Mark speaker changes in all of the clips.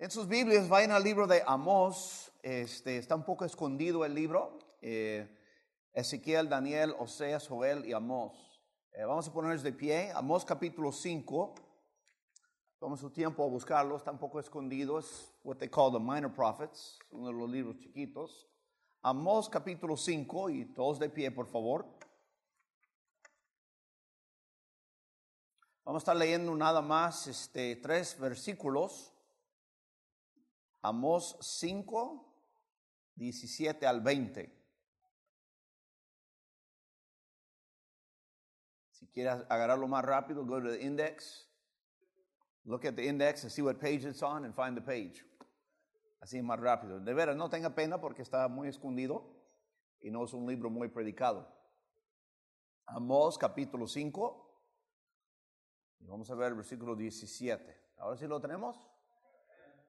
Speaker 1: En sus Biblias vayan al libro de Amós. Este, está un poco escondido el libro. Eh, Ezequiel, Daniel, Oseas, Joel y Amós. Eh, vamos a ponernos de pie. Amós capítulo 5. Toma su tiempo a buscarlo. Está un poco escondido. Es what they call the minor prophets. Uno de los libros chiquitos. Amós capítulo 5. Y todos de pie, por favor. Vamos a estar leyendo nada más este, tres versículos. Amós 5, 17 al 20. Si quieres agarrarlo más rápido, go to the index. Look at the index and see what page it's on and find the page. Así más rápido. De veras, no tenga pena porque está muy escondido y no es un libro muy predicado. Amós capítulo 5. Y vamos a ver el versículo 17. Ahora sí lo tenemos.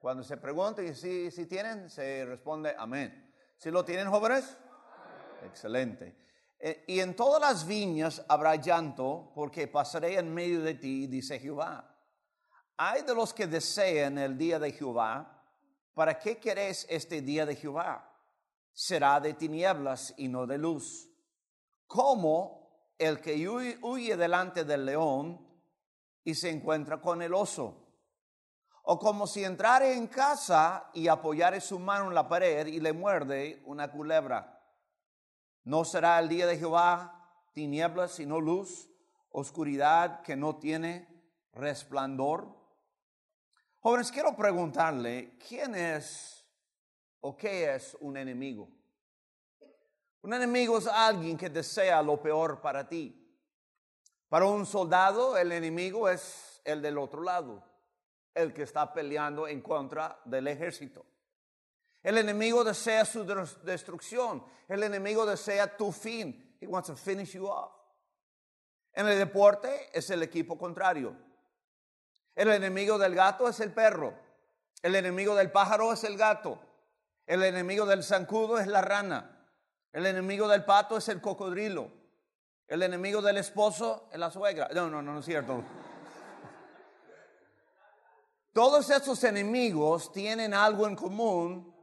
Speaker 1: Cuando se pregunte y si, si tienen, se responde amén. ¿Si lo tienen jóvenes? Excelente. Eh, y en todas las viñas habrá llanto, porque pasaré en medio de ti, dice Jehová. Hay de los que desean el día de Jehová. ¿Para qué queréis este día de Jehová? Será de tinieblas y no de luz. Como el que huye delante del león y se encuentra con el oso o como si entrare en casa y apoyare su mano en la pared y le muerde una culebra. No será el día de Jehová tinieblas sino luz, oscuridad que no tiene resplandor. Jóvenes, quiero preguntarle, ¿quién es o qué es un enemigo? Un enemigo es alguien que desea lo peor para ti. Para un soldado, el enemigo es el del otro lado el que está peleando en contra del ejército. El enemigo desea su destrucción. El enemigo desea tu fin. He wants to finish you off. En el deporte es el equipo contrario. El enemigo del gato es el perro. El enemigo del pájaro es el gato. El enemigo del zancudo es la rana. El enemigo del pato es el cocodrilo. El enemigo del esposo es la suegra. No, no, no, no es cierto. Todos estos enemigos tienen algo en común,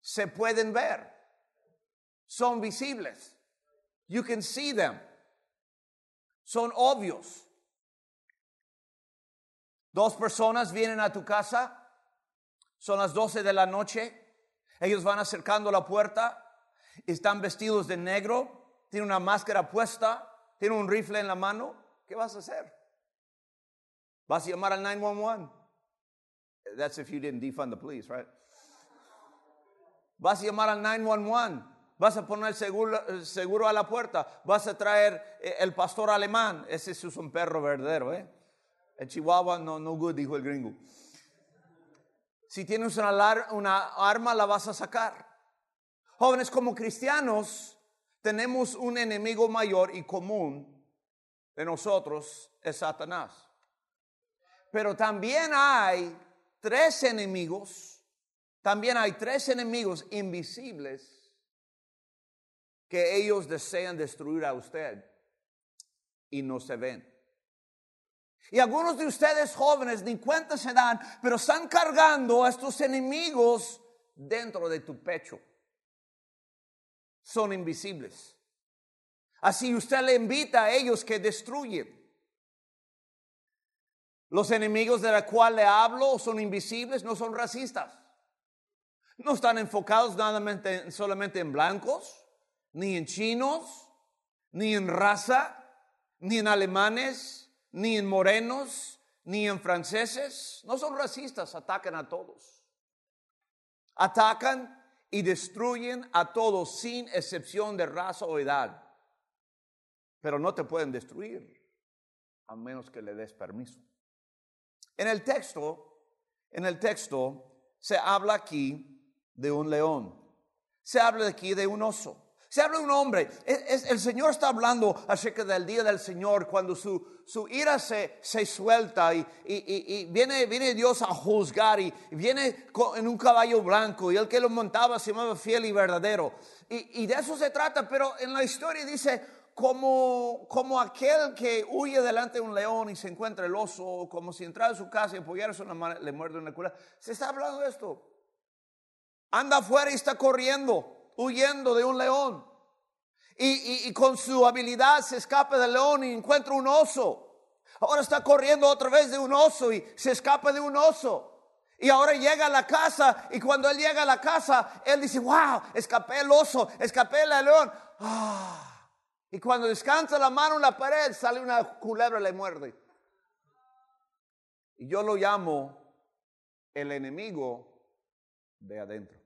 Speaker 1: se pueden ver, son visibles. You can see them. Son obvios. Dos personas vienen a tu casa, son las 12 de la noche, ellos van acercando la puerta, están vestidos de negro, tienen una máscara puesta, tienen un rifle en la mano. ¿Qué vas a hacer? ¿Vas a llamar al 911? That's if you didn't defund the police, right? Vas a llamar al 911. Vas a poner seguro, seguro a la puerta. Vas a traer eh, el pastor alemán. Ese es un perro verdadero, ¿eh? El chihuahua no, no good, dijo el gringo. Si tienes una, una arma, la vas a sacar. Jóvenes, como cristianos, tenemos un enemigo mayor y común de nosotros, es Satanás. Pero también hay tres enemigos, también hay tres enemigos invisibles que ellos desean destruir a usted y no se ven. Y algunos de ustedes jóvenes ni cuenta se dan, pero están cargando a estos enemigos dentro de tu pecho. Son invisibles. Así usted le invita a ellos que destruyen. Los enemigos de la cual le hablo son invisibles, no son racistas. No están enfocados nada solamente en blancos, ni en chinos, ni en raza, ni en alemanes, ni en morenos, ni en franceses. No son racistas, atacan a todos. Atacan y destruyen a todos sin excepción de raza o edad. Pero no te pueden destruir a menos que le des permiso. En el texto, en el texto se habla aquí de un león. Se habla aquí de un oso. Se habla de un hombre. el Señor está hablando acerca del día del Señor cuando su, su ira se, se suelta y, y, viene, viene Dios a juzgar y viene en un caballo blanco y el que lo montaba se llamaba fiel y verdadero. Y, y de eso se trata, pero en la historia dice, como, como aquel que huye delante de un león y se encuentra el oso, como si entrara a su casa y apoyarse la mano, le muerde una cura. Se está hablando de esto. Anda afuera y está corriendo, huyendo de un león. Y, y con su habilidad se escapa del león y encuentra un oso. Ahora está corriendo otra vez de un oso y se escapa de un oso. Y ahora llega a la casa y cuando él llega a la casa, él dice, wow, escapé el oso, escapé el león. Ah. Y cuando descansa la mano en la pared, sale una culebra y le muerde. Y yo lo llamo el enemigo de adentro.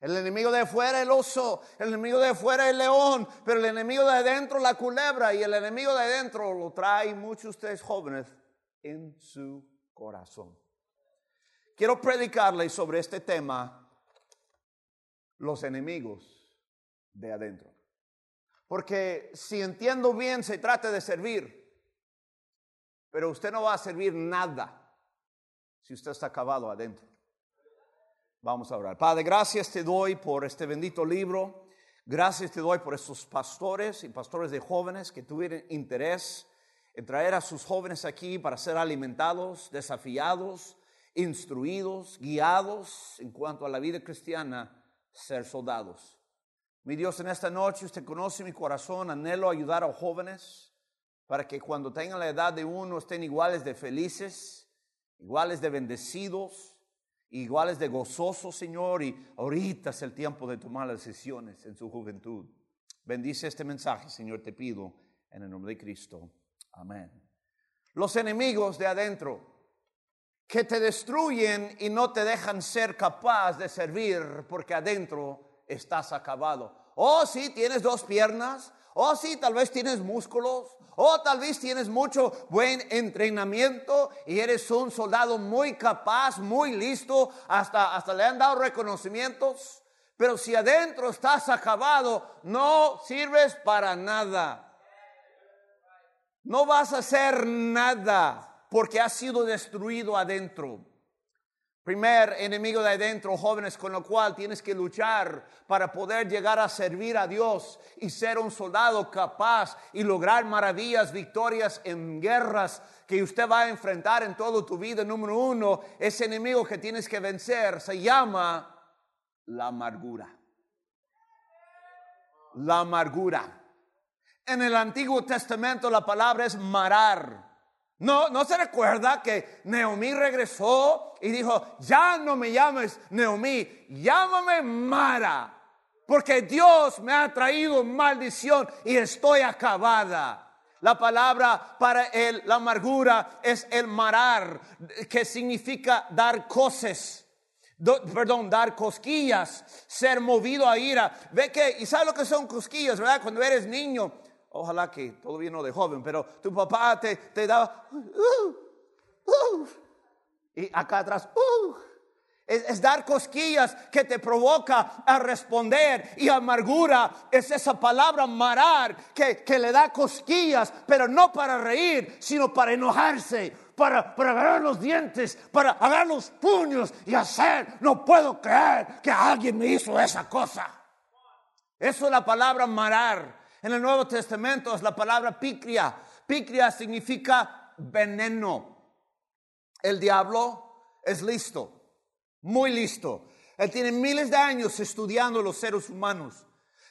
Speaker 1: El enemigo de afuera el oso, el enemigo de afuera el león, pero el enemigo de adentro la culebra y el enemigo de adentro lo trae muchos de ustedes jóvenes en su corazón. Quiero predicarles sobre este tema, los enemigos de adentro. Porque si entiendo bien, se trata de servir, pero usted no va a servir nada si usted está acabado adentro. Vamos a orar. Padre, gracias te doy por este bendito libro. Gracias te doy por estos pastores y pastores de jóvenes que tuvieron interés en traer a sus jóvenes aquí para ser alimentados, desafiados, instruidos, guiados en cuanto a la vida cristiana, ser soldados. Mi Dios, en esta noche usted conoce mi corazón, anhelo ayudar a jóvenes para que cuando tengan la edad de uno estén iguales de felices, iguales de bendecidos iguales de gozoso, Señor, y ahorita es el tiempo de tomar las decisiones en su juventud. Bendice este mensaje, Señor, te pido en el nombre de Cristo. Amén. Los enemigos de adentro que te destruyen y no te dejan ser capaz de servir porque adentro estás acabado. Oh, sí, tienes dos piernas, Oh, sí, tal vez tienes músculos. O tal vez tienes mucho buen entrenamiento y eres un soldado muy capaz, muy listo, hasta, hasta le han dado reconocimientos. Pero si adentro estás acabado, no sirves para nada. No vas a hacer nada porque has sido destruido adentro. Primer enemigo de adentro, jóvenes, con lo cual tienes que luchar para poder llegar a servir a Dios y ser un soldado capaz y lograr maravillas, victorias en guerras que usted va a enfrentar en toda tu vida. Número uno, ese enemigo que tienes que vencer se llama la amargura. La amargura. En el Antiguo Testamento la palabra es marar no, no se recuerda que Neomí regresó y dijo, ya no me llames Neomí, llámame Mara, porque Dios me ha traído maldición y estoy acabada. La palabra para el, la amargura es el marar, que significa dar cosas. perdón, dar cosquillas, ser movido a ira. Ve que, y sabe lo que son cosquillas, ¿verdad? Cuando eres niño, Ojalá que todo vino de joven, pero tu papá te, te daba, uh, uh, y acá atrás, uh, es, dar cosquillas que te provoca a responder. Y amargura es esa palabra marar que, que le da cosquillas, pero no para reír, sino para enojarse, para, para agarrar los dientes, para agarrar los puños y hacer, no puedo creer que alguien me hizo esa cosa. Eso es la palabra marar. En el Nuevo Testamento es la palabra picria. Picria significa veneno. El diablo es listo, muy listo. Él tiene miles de años estudiando los seres humanos.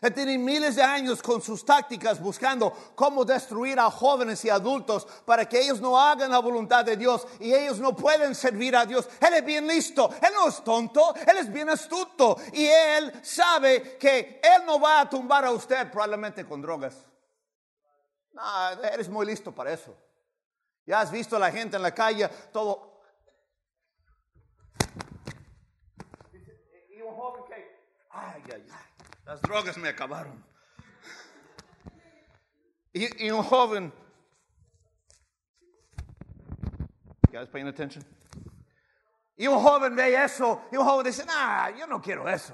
Speaker 1: Él tiene miles de años con sus tácticas buscando cómo destruir a jóvenes y adultos para que ellos no hagan la voluntad de Dios y ellos no pueden servir a Dios. Él es bien listo, él no es tonto, él es bien astuto y él sabe que él no va a tumbar a usted probablemente con drogas. No, eres muy listo para eso. Ya has visto a la gente en la calle, todo. Y un joven que, ay, ay, ay. Las drogas me acabaron. Y, un joven. guys paying attention? Y un joven ve eso y un joven dice, nah, yo no quiero eso.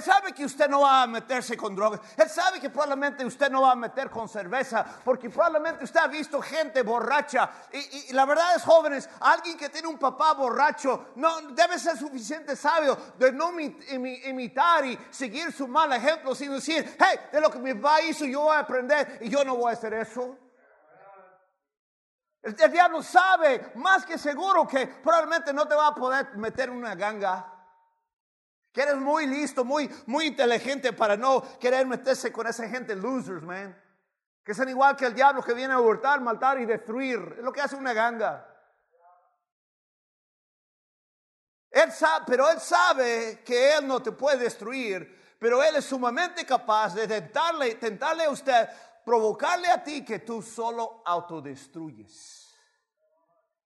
Speaker 1: Él sabe que usted no va a meterse con drogas. Él sabe que probablemente usted no va a meter con cerveza, porque probablemente usted ha visto gente borracha. Y, la verdad es, jóvenes, alguien que tiene un papá borracho no debe ser suficiente sabio de no imitar y seguir su mal ejemplo, sino decir, hey, de lo que mi papá hizo yo voy a aprender y yo no voy a hacer eso. El, diablo sabe más que seguro que probablemente no te va a poder meter en una ganga. Que eres muy listo, muy, muy inteligente para no querer meterse con esa gente losers, man. Que son igual que el diablo que viene a hurtar, matar y destruir. Es lo que hace una ganga. Él sabe, pero él sabe que él no te puede destruir, pero él es sumamente capaz de tentarle, tentarle a usted provocarle a ti que tú solo autodestruyes.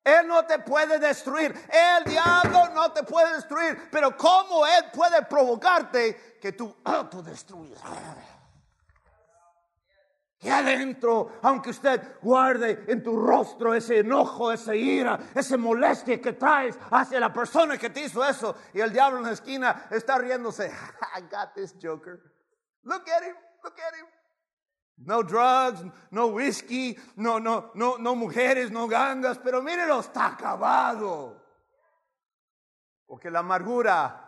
Speaker 1: Él no te puede destruir. El diablo no te puede destruir. Pero ¿cómo Él puede provocarte que tú autodestruyes? Y adentro, aunque usted guarde en tu rostro ese enojo, esa ira, esa molestia que traes hacia la persona que te hizo eso, y el diablo en la esquina está riéndose. I got this joker. Look at him, look at him. No drugs, no whisky, no, no, no, no mujeres, no gangas, pero mírenlo, está acabado. Porque la amargura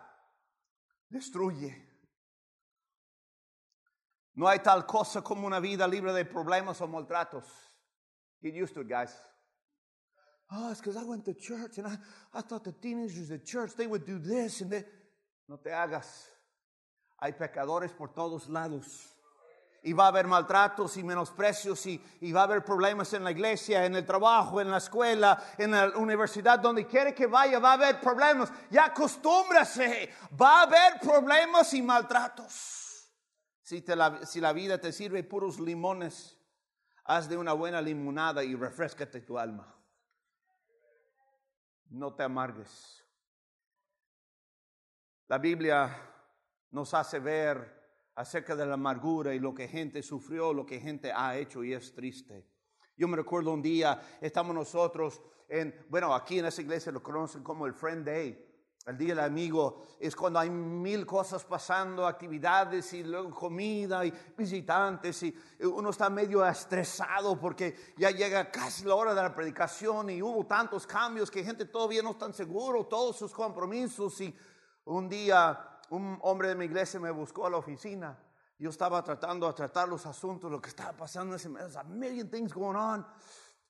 Speaker 1: destruye. No hay tal cosa como una vida libre de problemas o maltratos. Get used to it, guys. Oh, it's because I went to church and I, I thought the teenagers at church, they would do this and that. No te hagas. Hay pecadores por todos lados y va a haber maltratos y menosprecios y, va a haber problemas en la iglesia, en el trabajo, en la escuela, en la universidad, donde quiere que vaya, va a haber problemas. Ya acostúmbrase, va a haber problemas y maltratos. Si la vida te sirve puros limones, haz de una buena limonada y refrescate tu alma. No te amargues. La Biblia nos hace ver acerca de la amargura y lo que gente sufrió, lo que gente ha hecho y es triste. Yo me recuerdo un día, estamos nosotros en, bueno, aquí en esa iglesia lo conocen como el Friend Day. El día del amigo es cuando hay mil cosas pasando, actividades y luego comida y visitantes y uno está medio estresado porque ya llega casi la hora de la predicación y hubo tantos cambios que gente todavía no está seguro, todos sus compromisos y un día un hombre de mi iglesia me buscó a la oficina. Yo estaba tratando de tratar los asuntos, lo que estaba pasando ese mes, a million things going on.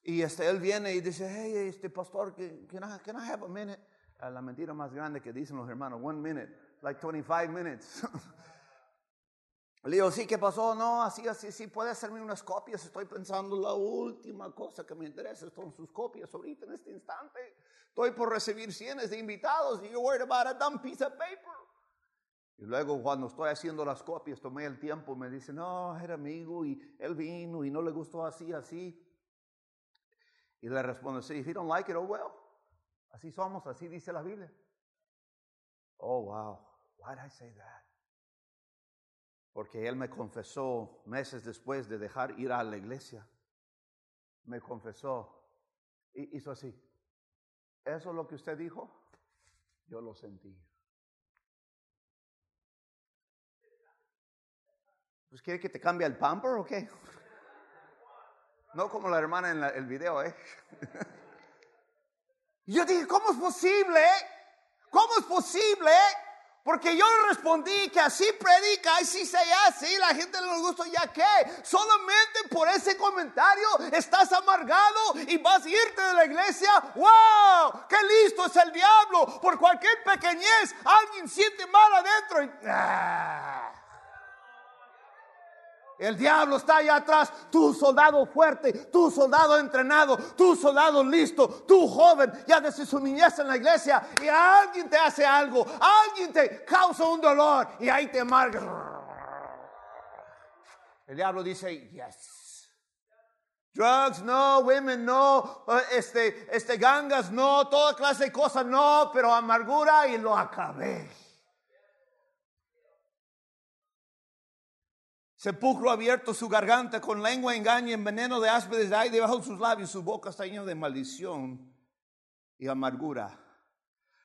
Speaker 1: Y este, él viene y dice, hey, este pastor, can I, can I have a minute? La mentira más grande que dicen los hermanos, one minute, like 25 minutes. Le digo, sí, ¿qué pasó? No, así, así, sí, puede hacerme unas copias. Estoy pensando la última cosa que me interesa son sus copias ahorita en este instante. Estoy por recibir cientos de invitados y you're worried about a dumb piece of paper. Y luego cuando estoy haciendo las copias, tomé el tiempo, me dice, no, era amigo y él vino y no le gustó así, así. Y le respondo, sí, if you don't like it, oh well. Así somos, así dice la Biblia. Oh, wow, why did I say that? Porque él me confesó meses después de dejar ir a la iglesia. Me confesó y hizo así. ¿Eso es lo que usted dijo? Yo lo sentí. Pues quiere que te cambie el pamper o qué? No como la hermana en el video, ¿eh? yo dije, ¿cómo es posible? ¿Cómo es posible? Porque yo le respondí que así predica, así se hace, la gente no le gusta, ya que solamente por ese comentario estás amargado y vas a irte de la iglesia. ¡Wow! ¡Qué listo es el diablo! Por cualquier pequeñez, alguien siente mal adentro. Y, ¡ah! El diablo está allá atrás, tu soldado fuerte, tu soldado entrenado, tu soldado listo, tu joven, ya desde su niñez en la iglesia, y alguien te hace algo, alguien te causa un dolor y ahí te amarga. El diablo dice, yes. Drugs, no, women, no, eh, este, este, gangas, no, toda clase de cosas, no, pero amargura y lo acabé. Sepulcro abierto su garganta, con lengua engaña, en veneno de áspedes hay debajo de sus labios, su boca está llena de maldición y amargura.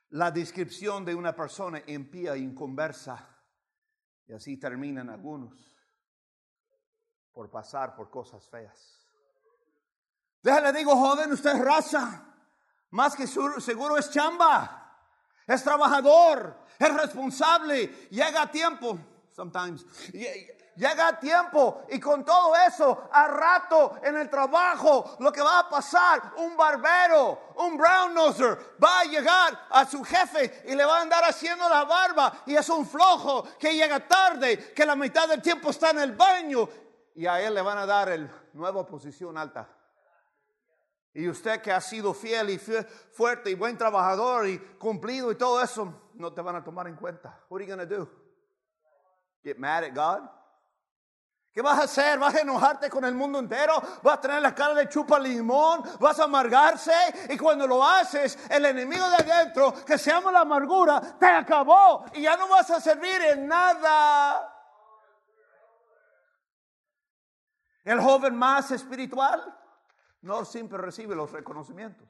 Speaker 1: La descripción de una persona impía e inconversa Y así terminan algunos por pasar por cosas feas. Déjale digo, joven, usted es raza. Más que seguro es chamba. Es trabajador, es responsable, llega a tiempo. Sometimes llega a tiempo y con todo eso, a rato en el trabajo, lo que va a pasar, un barbero, un brown noser, va a llegar a su jefe y le va a andar haciendo la barba y es un flojo que llega tarde, que la mitad del tiempo está en el baño y a él le van a dar el nueva posición alta. Y usted que ha sido fiel y fuerte y buen trabajador y cumplido y todo eso, no te van a tomar en cuenta. What are you going do? Get mad at God? ¿Qué vas a hacer? ¿Vas a enojarte con el mundo entero? ¿Vas a tener la cara de chupa limón? ¿Vas a amargarse? Y cuando lo haces, el enemigo de adentro, que se llama la amargura, te acabó y ya no vas a servir en nada. El joven más espiritual no siempre recibe los reconocimientos.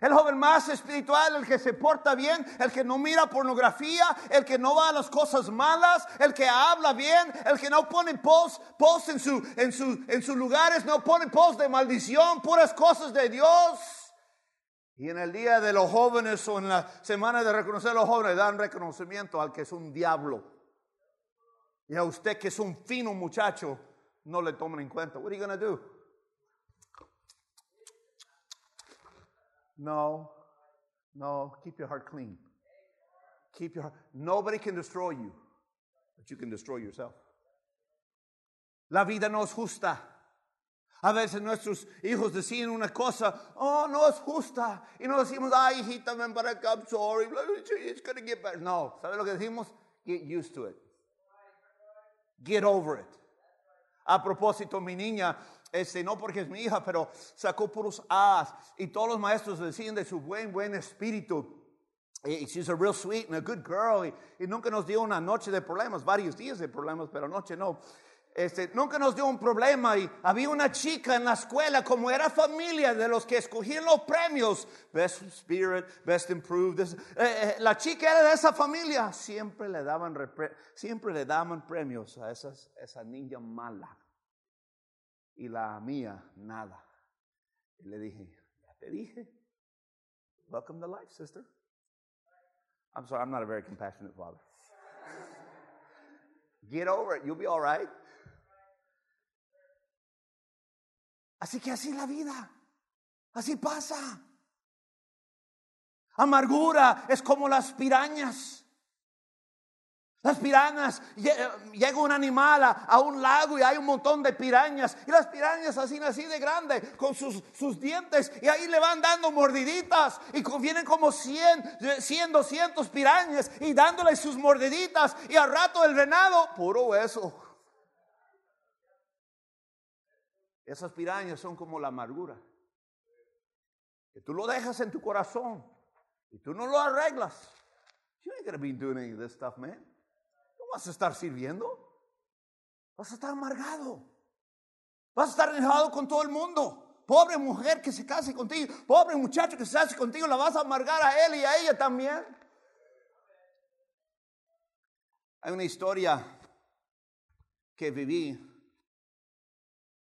Speaker 1: El joven más espiritual, el que se porta bien, el que no mira pornografía, el que no va a las cosas malas, el que habla bien, el que no pone post, en, su, en, su, en sus lugares, no pone post de maldición, puras cosas de Dios. Y en el día de los jóvenes o en la semana de reconocer a los jóvenes dan reconocimiento al que es un diablo. Y a usted que es un fino muchacho, no le toman en cuenta. What are you going to do? No, no, keep your heart clean. Keep your heart. Nobody can destroy you, but you can destroy yourself. La vida no es justa. A veces nuestros hijos decían una cosa, oh, no es justa. Y no decimos, ay, hijita, ven para acá, I'm sorry, it's going to get better. No, ¿sabe lo que decimos? Get used to it. Get over it. A propósito, mi niña este, no porque es mi hija, pero sacó puros A's. Y todos los maestros decían de su buen, buen espíritu. Y she's a real sweet and a good girl. Y, y, nunca nos dio una noche de problemas, varios días de problemas, pero noche no. Este, nunca nos dio un problema y había una chica en la escuela, como era familia de los que escogían los premios, Best Spirit, Best Improved. Eh, eh, la chica era de esa familia, siempre le daban, siempre le daban premios a esas, esa niña mala y la mía nada. Y le dije, ya te dije, welcome to life, sister. I'm sorry, I'm not a very compassionate father. Get over it, you'll be all right. Así que así es la vida, así pasa. Amargura es como las pirañas. Las pirañas, llega un animal a, un lago y hay un montón de pirañas. Y las pirañas así, así de grande, con sus, sus dientes. Y ahí le van dando mordiditas. Y vienen como 100, 100, 200 pirañas. Y dándole sus mordiditas. Y al rato el venado, puro hueso. Esas pirañas son como la amargura. Que tú lo dejas en tu corazón. Y tú no lo arreglas. You ain't gonna be doing any of this stuff, man vas a estar sirviendo. Vas a estar amargado. Vas a estar enojado con todo el mundo. Pobre mujer que se case contigo. Pobre muchacho que se case contigo. La vas a amargar a él y a ella también. Hay una historia que viví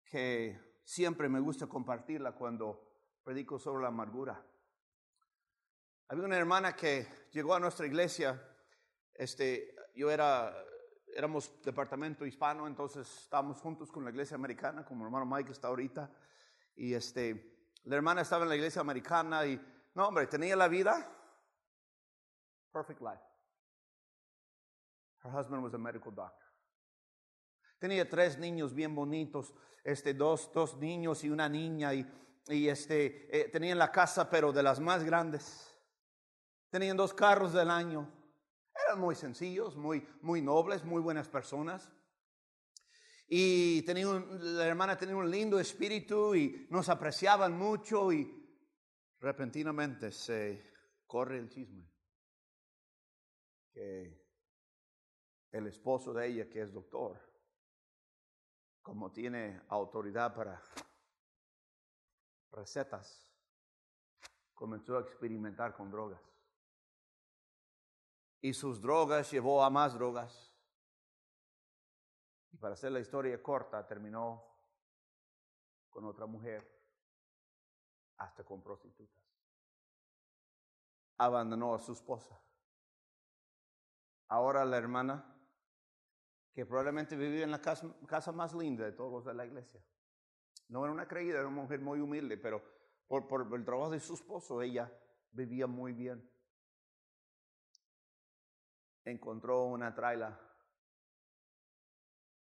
Speaker 1: que siempre me gusta compartirla cuando predico sobre la amargura. Había una hermana que llegó a nuestra iglesia este, yo era, éramos departamento hispano, entonces estábamos juntos con la iglesia americana, como el hermano Mike está ahorita. Y este, la hermana estaba en la iglesia americana y, no, hombre, tenía la vida. Perfect life. Her husband was a medical doctor. Tenía tres niños bien bonitos, este, dos, dos niños y una niña, y, y este, eh, tenían la casa, pero de las más grandes. Tenían dos carros del año muy sencillos, muy, muy nobles, muy buenas personas. Y tenía la hermana tenía un lindo espíritu y nos apreciaban mucho y repentinamente se corre el chisme que el esposo de ella, que es doctor, como tiene autoridad para recetas, comenzó a experimentar con drogas y sus drogas llevó a más drogas Y para hacer la historia corta, terminó con otra mujer, hasta con prostitutas. Abandonó a su esposa. Ahora la hermana, que probablemente vivía en la casa, más linda de todos los de la iglesia. No era una creída, era una mujer muy humilde, pero por el trabajo de su esposo ella vivía muy bien. Encontró una traila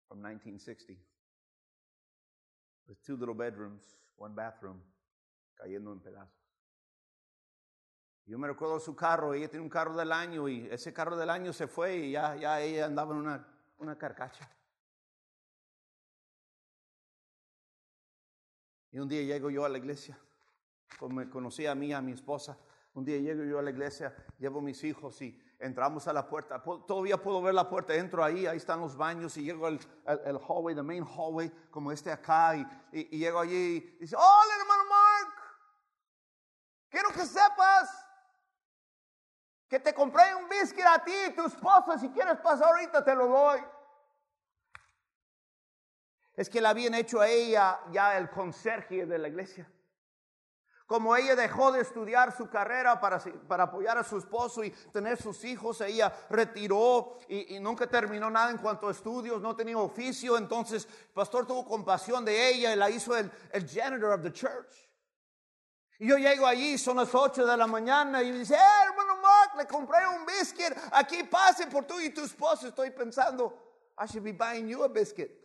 Speaker 1: from 1960 with two little bedrooms, one bathroom, cayendo en pedazos. Yo me recuerdo su carro, ella tiene un carro del año y ese carro del año se fue y ya, ya ella andaba en una, una carcacha. Y un día llego yo a la iglesia, como conocí a mí, a mi esposa. Un día llego yo a la iglesia, llevo mis hijos y entramos a la puerta. Todavía puedo ver la puerta, entro ahí, ahí están los baños y llego al, el hallway, the main hallway, como este acá. Y, y, llego allí y dice, hola hermano Mark, quiero que sepas que te compré un biscuit a ti y tu esposa, si quieres pasar ahorita te lo doy es que la habían hecho a ella ya el conserje de la iglesia. Como ella dejó de estudiar su carrera para, para apoyar a su esposo y tener sus hijos, ella retiró y, nunca terminó nada en cuanto a estudios, no tenía oficio. Entonces, el pastor tuvo compasión de ella y la hizo el, el janitor of the church. Y yo llego allí, son las 8 de la mañana y me dice, eh, hermano Mark, le compré un biscuit, aquí pase por tú y tu esposo. Estoy pensando, I should be buying you a biscuit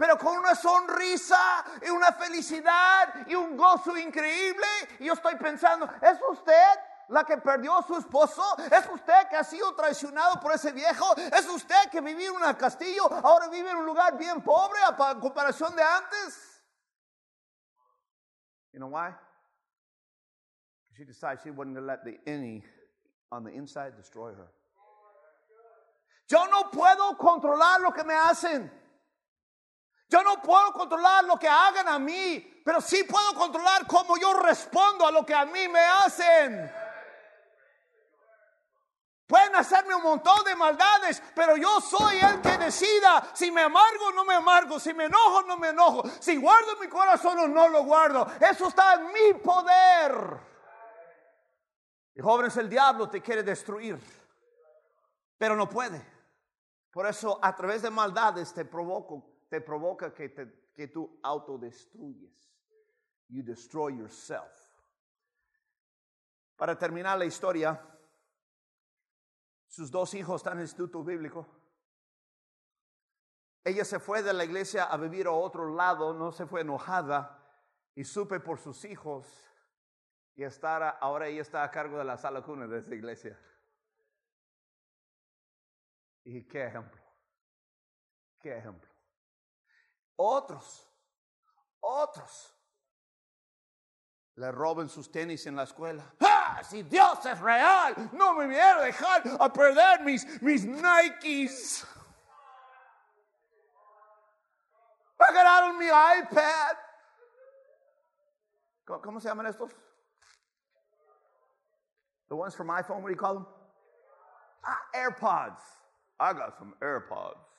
Speaker 1: pero con una sonrisa y una felicidad y un gozo increíble. Y yo estoy pensando, ¿es usted la que perdió a su esposo? ¿Es usted que ha sido traicionado por ese viejo? ¿Es usted que vivía en un castillo, ahora vive en un lugar bien pobre a comparación de antes? You know why? She decided she wasn't going to let the enemy on the inside destroy her. Yo no puedo controlar lo que me hacen. Yo no puedo controlar lo que hagan a mí, pero sí puedo controlar cómo yo respondo a lo que a mí me hacen. Pueden hacerme un montón de maldades, pero yo soy el que decida si me amargo o no me amargo, si me enojo o no me enojo, si guardo mi corazón o no lo guardo. Eso está en mi poder. Y jóvenes, el diablo te quiere destruir, pero no puede. Por eso a través de maldades te provoco te provoca que, tú autodestruyes. You destroy yourself. Para terminar la historia, sus dos hijos están en el instituto bíblico. Ella se fue de la iglesia a vivir a otro lado, no se fue enojada y supe por sus hijos y ahora ella está a cargo de la sala cuna de esa iglesia. Y qué ejemplo, qué ejemplo. Otros, otros, le roben sus tenis en la escuela. ¡Ah! Si Dios es real, no me voy a dejar a perder mis, mis Nikes. Pagaron mi iPad. ¿Cómo, se llaman estos? The ones from iPhone, what do you call them? Ah, AirPods. I got some AirPods.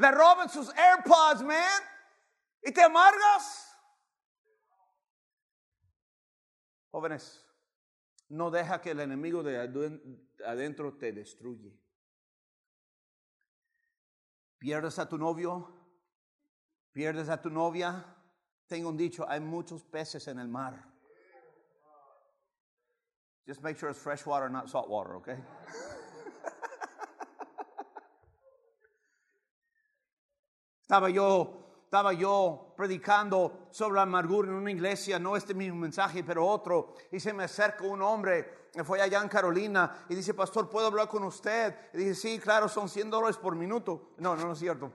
Speaker 1: Le roban sus AirPods, man. Y te amargas. Jóvenes, no deja que el enemigo de adentro te destruye. Pierdes a tu novio, pierdes a tu novia. Tengo un dicho, hay muchos peces en el mar. Just make sure it's fresh water, not salt water, okay? Estaba yo, estaba yo predicando sobre la amargura en una iglesia, no este mismo mensaje, pero otro, y se me acerca un hombre, fue allá en Carolina, y dice, pastor, ¿puedo hablar con usted? Y dije, sí, claro, son 100 dólares por minuto. No, no, no es cierto.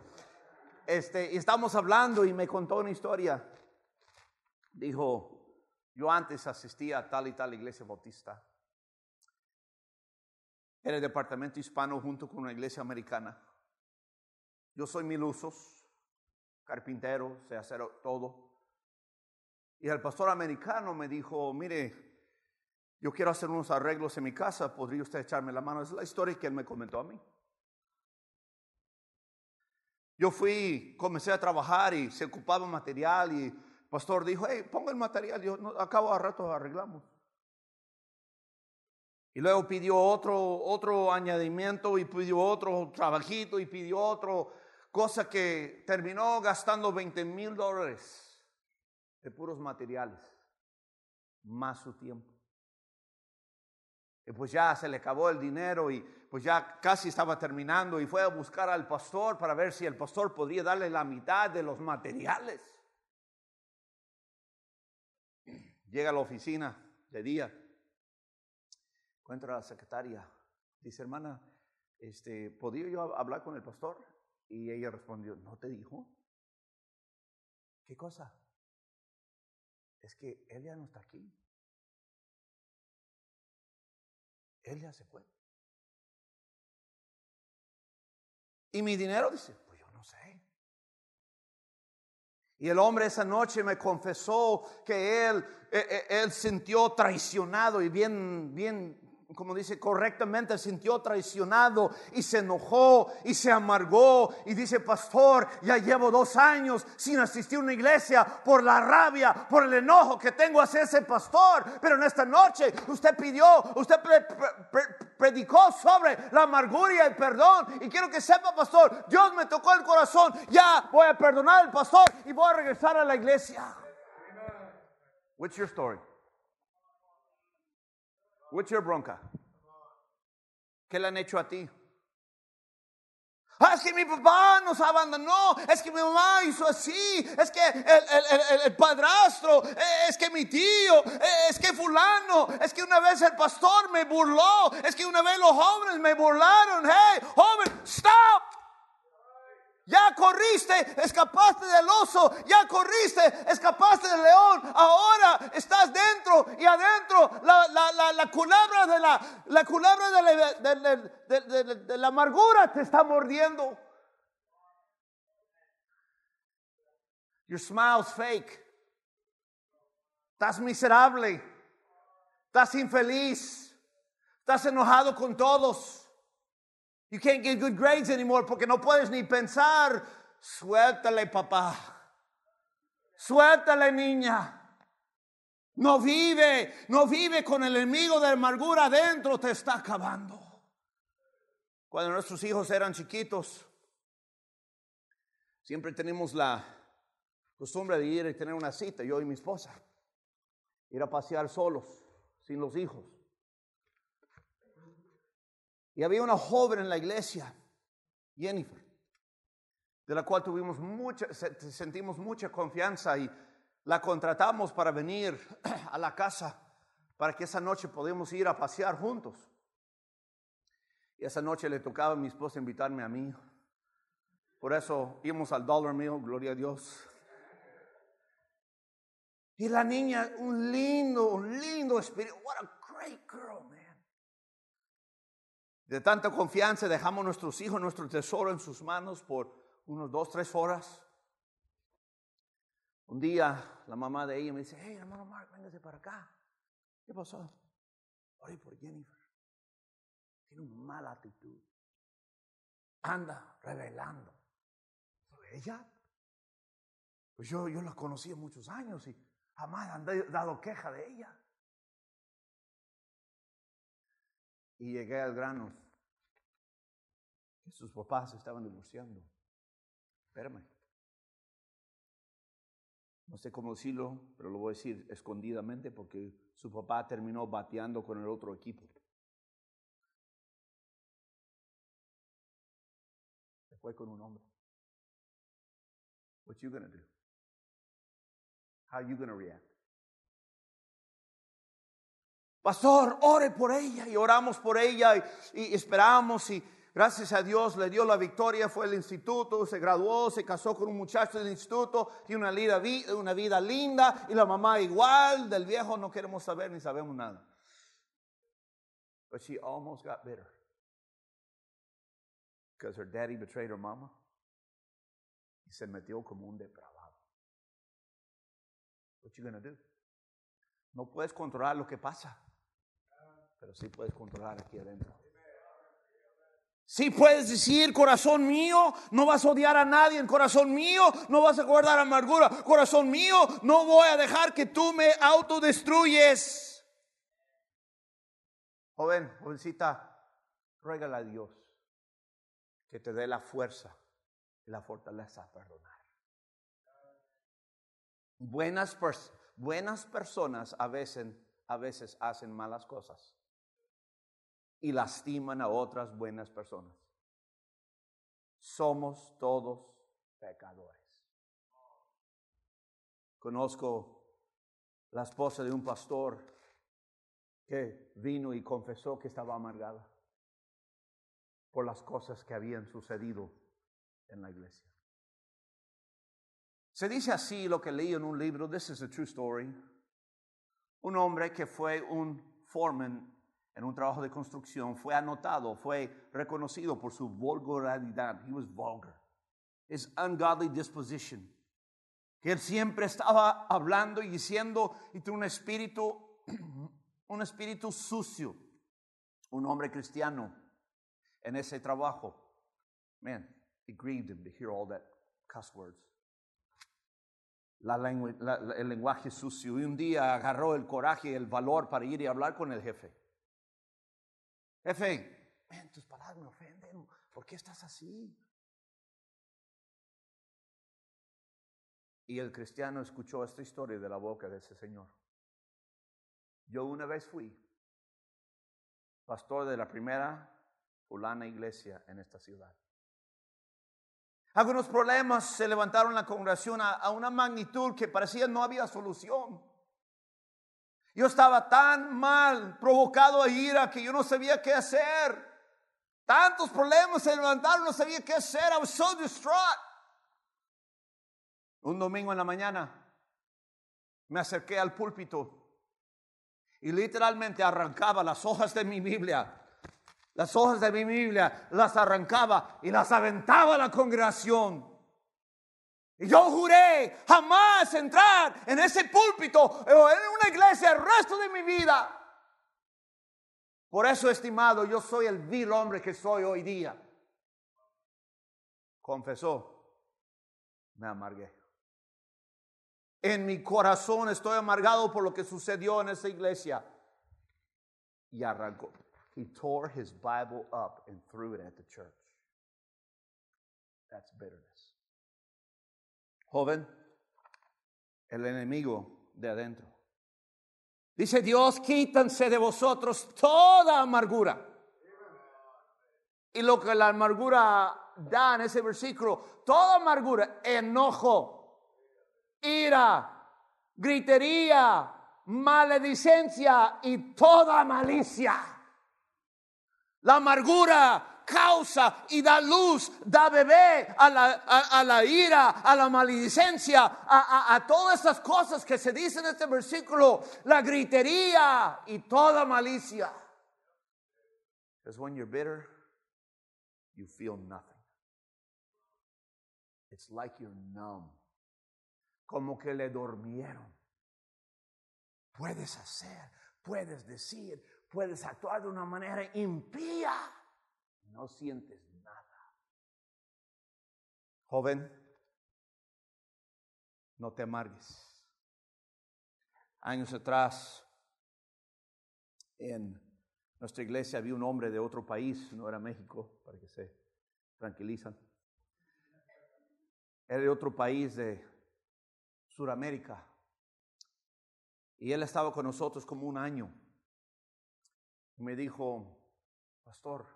Speaker 1: Este, y estamos hablando y me contó una historia. Dijo, yo antes asistía a tal y tal iglesia bautista. Era el departamento hispano junto con una iglesia americana. Yo soy mil usos carpintero, sé hacer todo. Y el pastor americano me dijo, mire, yo quiero hacer unos arreglos en mi casa, ¿podría usted echarme la mano? Es la historia que él me comentó a mí. Yo fui, comencé a trabajar y se ocupaba material y el pastor dijo, hey, ponga el material, yo no, acabo a rato arreglamos. Y luego pidió otro, otro añadimiento y pidió otro trabajito y pidió otro cosa que terminó gastando 20 mil dólares de puros materiales, más su tiempo. Y pues ya se le acabó el dinero y pues ya casi estaba terminando y fue a buscar al pastor para ver si el pastor podría darle la mitad de los materiales. Llega a la oficina de día, encuentra a la secretaria, dice hermana, este, ¿podría yo hablar con el pastor? Y ella respondió, ¿no te dijo? ¿Qué cosa? Es que él ya no está aquí. Él ya se fue. Y mi dinero dice, pues yo no sé. Y el hombre esa noche me confesó que él, él, e, él sintió traicionado y bien, bien como dice correctamente, sintió traicionado y se enojó y se amargó y dice, pastor, ya llevo dos años sin asistir a una iglesia por la rabia, por el enojo que tengo hacia ese pastor, pero en esta noche usted pidió, usted predicó sobre la amargura y el perdón y quiero que sepa, pastor, Dios me tocó el corazón, ya voy a perdonar al pastor y voy a regresar a la iglesia. What's your story? What's your bronca? ¿Qué le han hecho a ti? Ah, es que mi papá nos abandonó, es que mi mamá hizo así, es que el, el, el, padrastro, eh, es que mi tío, eh, es que fulano, es que una vez el pastor me burló, es que una vez los jóvenes me burlaron. Hey, joven. Ya corriste, escapaste del oso, ya corriste, escapaste del león. Ahora estás dentro y adentro. La, la, la, culebra de la, la culebra de la, amargura te está mordiendo. Your smile's fake. Estás miserable. Estás infeliz. Estás enojado con todos. You can't get good grades anymore porque no puedes ni pensar. Suéltale, papá. Suéltale, niña. No vive, no vive con el enemigo de amargura adentro, te está acabando. Cuando nuestros hijos eran chiquitos, siempre tenemos la costumbre de ir y tener una cita, yo y mi esposa, ir a pasear solos, sin los hijos. Y había una joven en la iglesia, Jennifer, de la cual tuvimos mucha, sentimos mucha confianza y la contratamos para venir a la casa para que esa noche podamos ir a pasear juntos. Y esa noche le tocaba a mi esposa invitarme a mí. Por eso íbamos al Dollar Meal, gloria a Dios. Y la niña, un lindo, un lindo espíritu. What a great girl. De tanta confianza dejamos nuestros hijos, nuestro tesoro en sus manos por unos dos, tres horas. Un día la mamá de ella me dice, hey hermano Mark, véngase para acá. ¿Qué pasó? Oye por Jennifer. Tiene una mala actitud. Anda revelando. ¿Ella? Pues yo, yo la conocí muchos años y jamás han dado queja de ella. Y llegué al grano. Que sus papás estaban divorciando. Espérame. No sé cómo decirlo, pero lo voy a decir escondidamente porque su papá terminó bateando con el otro equipo. Se fue con un hombre. What you gonna do? How you gonna react? Pastor, ore por ella y oramos por ella y, esperamos y gracias a Dios le dio la victoria, fue al instituto, se graduó, se casó con un muchacho del instituto, tiene una vida, una vida linda y la mamá igual, del viejo no queremos saber ni sabemos nada. But she almost got bitter because her daddy betrayed her mama y se metió como un depravado. What you gonna do? No puedes controlar lo que pasa. Pero sí puedes controlar aquí adentro. Sí puedes decir, corazón mío, no vas a odiar a nadie, corazón mío, no vas a guardar amargura, corazón mío, no voy a dejar que tú me autodestruyes. Joven, jovencita, ruégale a Dios que te dé la fuerza y la fortaleza a perdonar. Buenas, buenas personas a veces, a veces hacen malas cosas y lastiman a otras buenas personas. Somos todos pecadores. Conozco la esposa de un pastor que vino y confesó que estaba amargada por las cosas que habían sucedido en la iglesia. Se dice así lo que leí en un libro, This is a True Story. Un hombre que fue un foreman en un trabajo de construcción fue anotado, fue reconocido por su vulgaridad. He was vulgar. His ungodly disposition. Que él siempre estaba hablando y diciendo y tuvo un espíritu, un espíritu sucio. Un hombre cristiano en ese trabajo. Man, it grieved him to hear all that cuss words. La el lenguaje sucio. Y un día agarró el coraje y el valor para ir y hablar con el jefe. Jefe, tus palabras me ofenden. ¿Por qué estás así? Y el cristiano escuchó esta historia de la boca de ese señor. Yo una vez fui pastor de la primera fulana iglesia en esta ciudad. Algunos problemas se levantaron en la congregación a, a una magnitud que parecía no había solución. Yo estaba tan mal, provocado a ira, que yo no sabía qué hacer. Tantos problemas se levantaron, no sabía qué hacer. I was so distraught. Un domingo en la mañana me acerqué al púlpito y literalmente arrancaba las hojas de mi Biblia. Las hojas de mi Biblia las arrancaba y las aventaba a la congregación. Yo juré jamás entrar en ese púlpito o en una iglesia el resto de mi vida. Por eso, estimado, yo soy el vil hombre que soy hoy día. Confesó, me amargué. En mi corazón estoy amargado por lo que sucedió en esa iglesia. Y arrancó. He tore his Bible up and threw it at the church. That's bitterness. Joven, el enemigo de adentro. Dice Dios, quítanse de vosotros toda amargura. Y lo que la amargura da en ese versículo, toda amargura, enojo, ira, gritería, maledicencia y toda malicia. La amargura causa y da luz, da bebé a la, a, la ira, a la maledicencia, a, a, todas esas cosas que se dicen en este versículo, la gritería y toda malicia. Because when you're bitter, you feel nothing. It's like you're numb. Como que le dormieron. Puedes hacer, puedes decir, puedes actuar de una manera impía no sientes nada. Joven, no te amargues. Años atrás, en nuestra iglesia había un hombre de otro país, no era México, para que se tranquilizan. Era de otro país de Sudamérica. Y él estaba con nosotros como un año. Me dijo, pastor,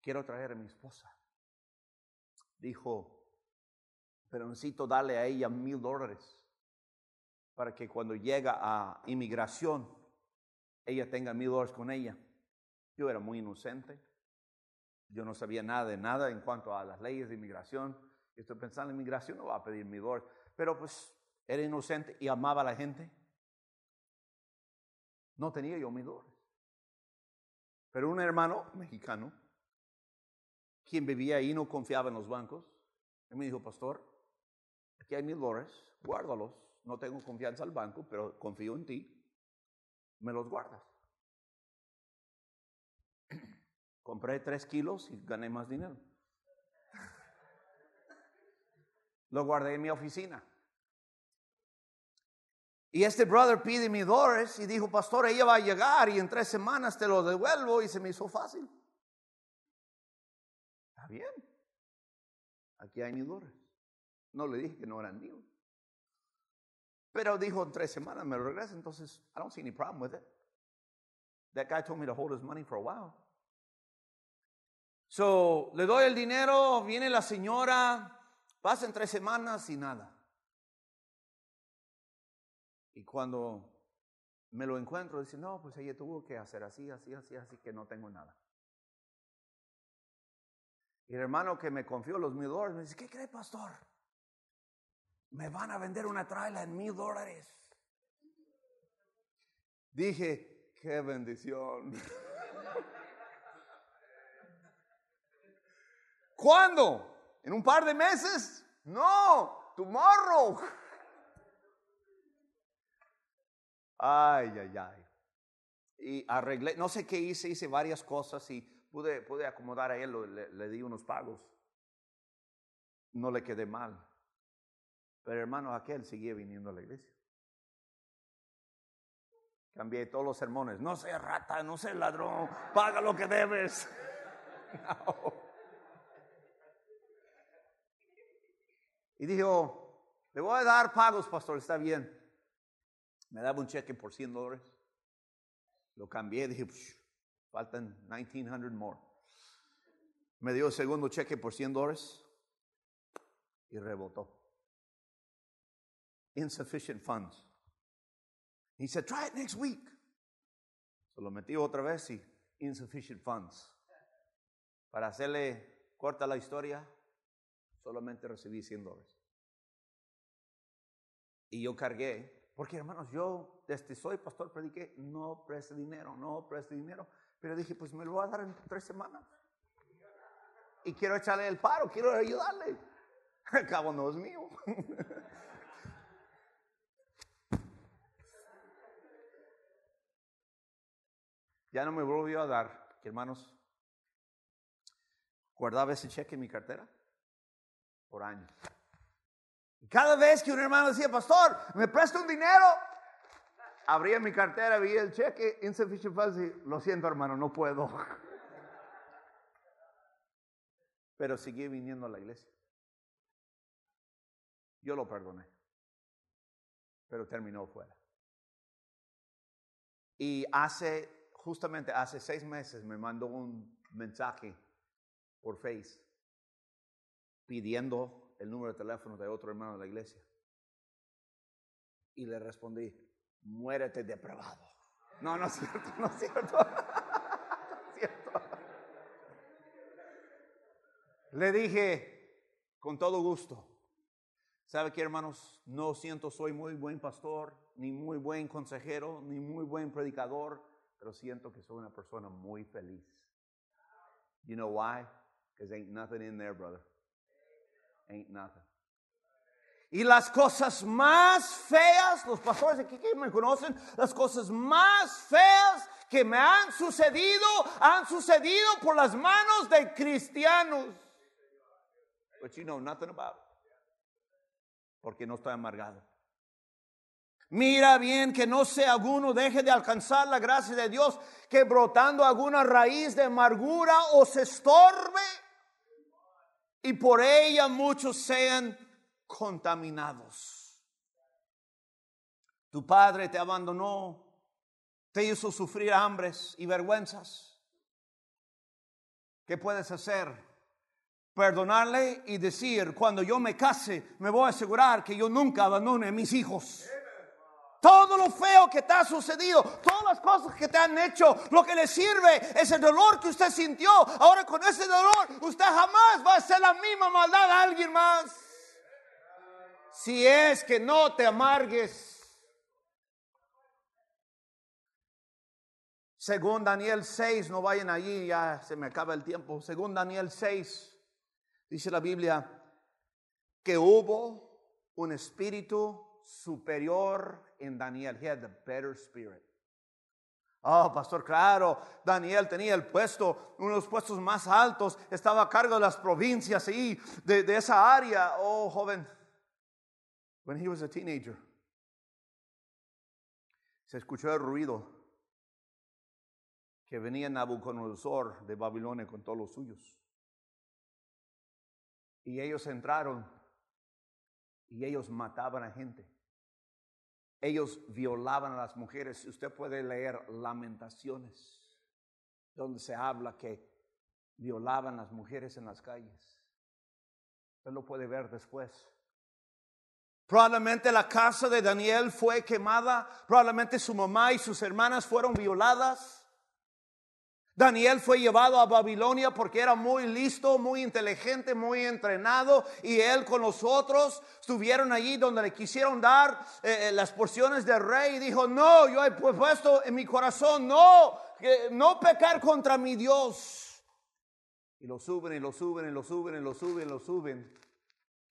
Speaker 1: quiero traer a mi esposa. Dijo, pero necesito darle a ella mil dólares para que cuando llega a inmigración, ella tenga mil dólares con ella. Yo era muy inocente. Yo no sabía nada de nada en cuanto a las leyes de inmigración. Estoy pensando, en inmigración no va a pedir mil dólares. Pero pues era inocente y amaba a la gente. No tenía yo mil dólares. Pero un hermano mexicano quien vivía ahí no confiaba en los bancos. Él me dijo, pastor, aquí hay mil dólares, guárdalos. No tengo confianza al banco, pero confío en ti. Me los guardas. Compré tres kilos y gané más dinero. Lo guardé en mi oficina. Y este brother pide mi dólares y dijo, pastor, ella va a llegar y en tres semanas te lo devuelvo y se me hizo fácil. Bien. Aquí hay mi dólares. No le dije que no eran míos. Pero dijo en tres semanas me lo regresa, entonces I don't see any problem with it. That guy told me to hold his money for a while. So, le doy el dinero, viene la señora, pasan tres semanas y nada. Y cuando me lo encuentro, dice, no, pues ella tuvo que hacer así, así, así, así, que no tengo nada. Y el hermano que me confió los mil dólares me dice, ¿qué cree, pastor? Me van a vender una traila en mil dólares. Dije, qué bendición. ¿Cuándo? ¿En un par de meses? No, tomorrow. Ay, ay, ay. Y arreglé, no sé qué hice, hice varias cosas y pude, pude acomodar a él, le, le di unos pagos. No le quedé mal. Pero hermano, aquel seguía viniendo a la iglesia. Cambié todos los sermones. No seas rata, no seas ladrón, paga lo que debes. Y dijo, le voy a dar pagos, pastor, está bien. Me daba un cheque por 100 dólares. Lo cambié, dije, faltan 1900 more. Me dio el segundo cheque por 100 dólares y rebotó. Insufficient funds. He said, try it next week. Se lo metí otra vez y insufficient funds. Para hacerle corta la historia, solamente recibí 100 dólares. Y yo cargué, porque hermanos, yo desde soy pastor prediqué, no preste dinero, no preste dinero. Pero dije, pues me lo voy a dar en tres semanas. Y quiero echarle el paro, quiero ayudarle. Al cabo no es mío. ya no me volvió a dar, hermanos, guardaba ese cheque en mi cartera por años. Cada vez que un hermano decía, pastor, me presta un dinero, abría mi cartera, veía el cheque, insufficient funds, lo siento hermano, no puedo. Pero seguí viniendo a la iglesia. Yo lo perdoné, pero terminó fuera. Y hace, justamente hace seis meses me mandó un mensaje por Face pidiendo el número de teléfono de otro hermano de la iglesia. Y le respondí, muérete depravado. No, no es cierto, no es cierto. no es cierto. Le dije, con todo gusto, ¿sabe qué hermanos? No siento soy muy buen pastor, ni muy buen consejero, ni muy buen predicador, pero siento que soy una persona muy feliz. You know why? Because ain't nothing in there, brother ain't nothing. Y las cosas más feas, los pastores aquí que me conocen, las cosas más feas que me han sucedido, han sucedido por las manos de cristianos. But you know nothing about it. Porque no estoy amargado. Mira bien que no sea alguno deje de alcanzar la gracia de Dios, que brotando alguna raíz de amargura os estorbe y por ella muchos sean contaminados. Tu padre te abandonó, te hizo sufrir hambres y vergüenzas. ¿Qué puedes hacer? Perdonarle y decir, cuando yo me case, me voy a asegurar que yo nunca abandone a mis hijos todo lo feo que te ha sucedido, todas las cosas que te han hecho, lo que le sirve es el dolor que usted sintió. Ahora con ese dolor usted jamás va a hacer la misma maldad a alguien más. Si es que no te amargues. Según Daniel 6, no vayan allí, ya se me acaba el tiempo. Según Daniel 6, dice la Biblia que hubo un espíritu superior en Daniel. He had the better spirit. Oh, pastor, claro, Daniel tenía el puesto, uno de los puestos más altos, estaba a cargo de las provincias y de, de esa área. Oh, joven, when he was a teenager, se escuchó el ruido que venía Nabucodonosor de Babilonia con todos los suyos. Y ellos entraron y ellos mataban a gente. Ellos violaban a las mujeres. Usted puede leer lamentaciones, donde se habla que violaban a las mujeres en las calles. Usted lo puede ver después. Probablemente la casa de Daniel fue quemada, probablemente su mamá y sus hermanas fueron violadas. Daniel fue llevado a Babilonia porque era muy listo, muy inteligente, muy entrenado y él con los otros estuvieron allí donde le quisieron dar eh, eh, las porciones del rey y dijo, no, yo he puesto en mi corazón, no, no pecar contra mi Dios. Y lo suben y lo suben y lo suben y lo suben y lo suben.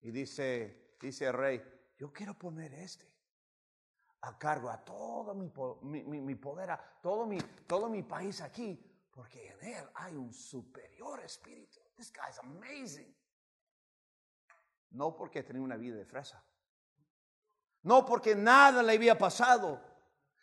Speaker 1: Y dice, dice el rey, yo quiero poner este a cargo a todo mi, mi, poder, a todo mi, todo mi país aquí porque en él hay un superior espíritu. This guy's amazing. No porque tenía una vida de fresa. No porque nada le había pasado.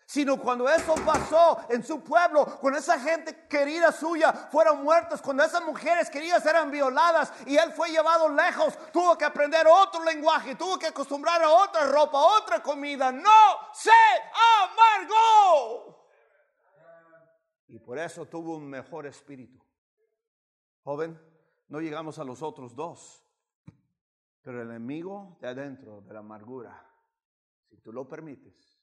Speaker 1: Sino cuando eso pasó en su pueblo, cuando esa gente querida suya fueron muertas, cuando esas mujeres queridas eran violadas y él fue llevado lejos, tuvo que aprender otro lenguaje, tuvo que acostumbrar a otra ropa, otra comida. No se amargó. Y por eso tuvo un mejor espíritu. Joven, no llegamos a los otros dos. Pero el enemigo de adentro, de la amargura, si tú lo permites,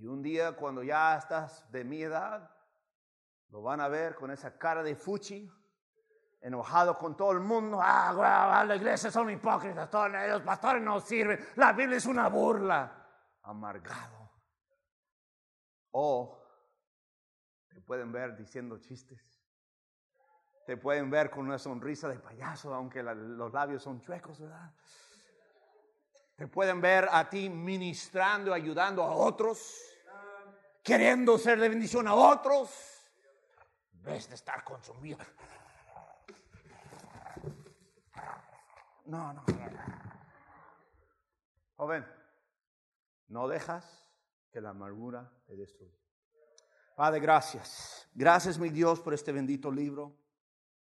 Speaker 1: Y un día cuando ya estás de mi edad, lo van a ver con esa cara de fuchi, enojado con todo el mundo. Ah, la iglesia son hipócritas, todos los pastores no sirven, la Biblia es una burla. Amargado. O te pueden ver diciendo chistes. Te pueden ver con una sonrisa de payaso, aunque los labios son chuecos, ¿verdad? Te pueden ver a ti ministrando, ayudando a otros, queriendo ser de bendición a otros. Ves de estar consumido. No, no. Joven, no dejas que la amargura te destruya. Padre, gracias. Gracias, mi Dios, por este bendito libro.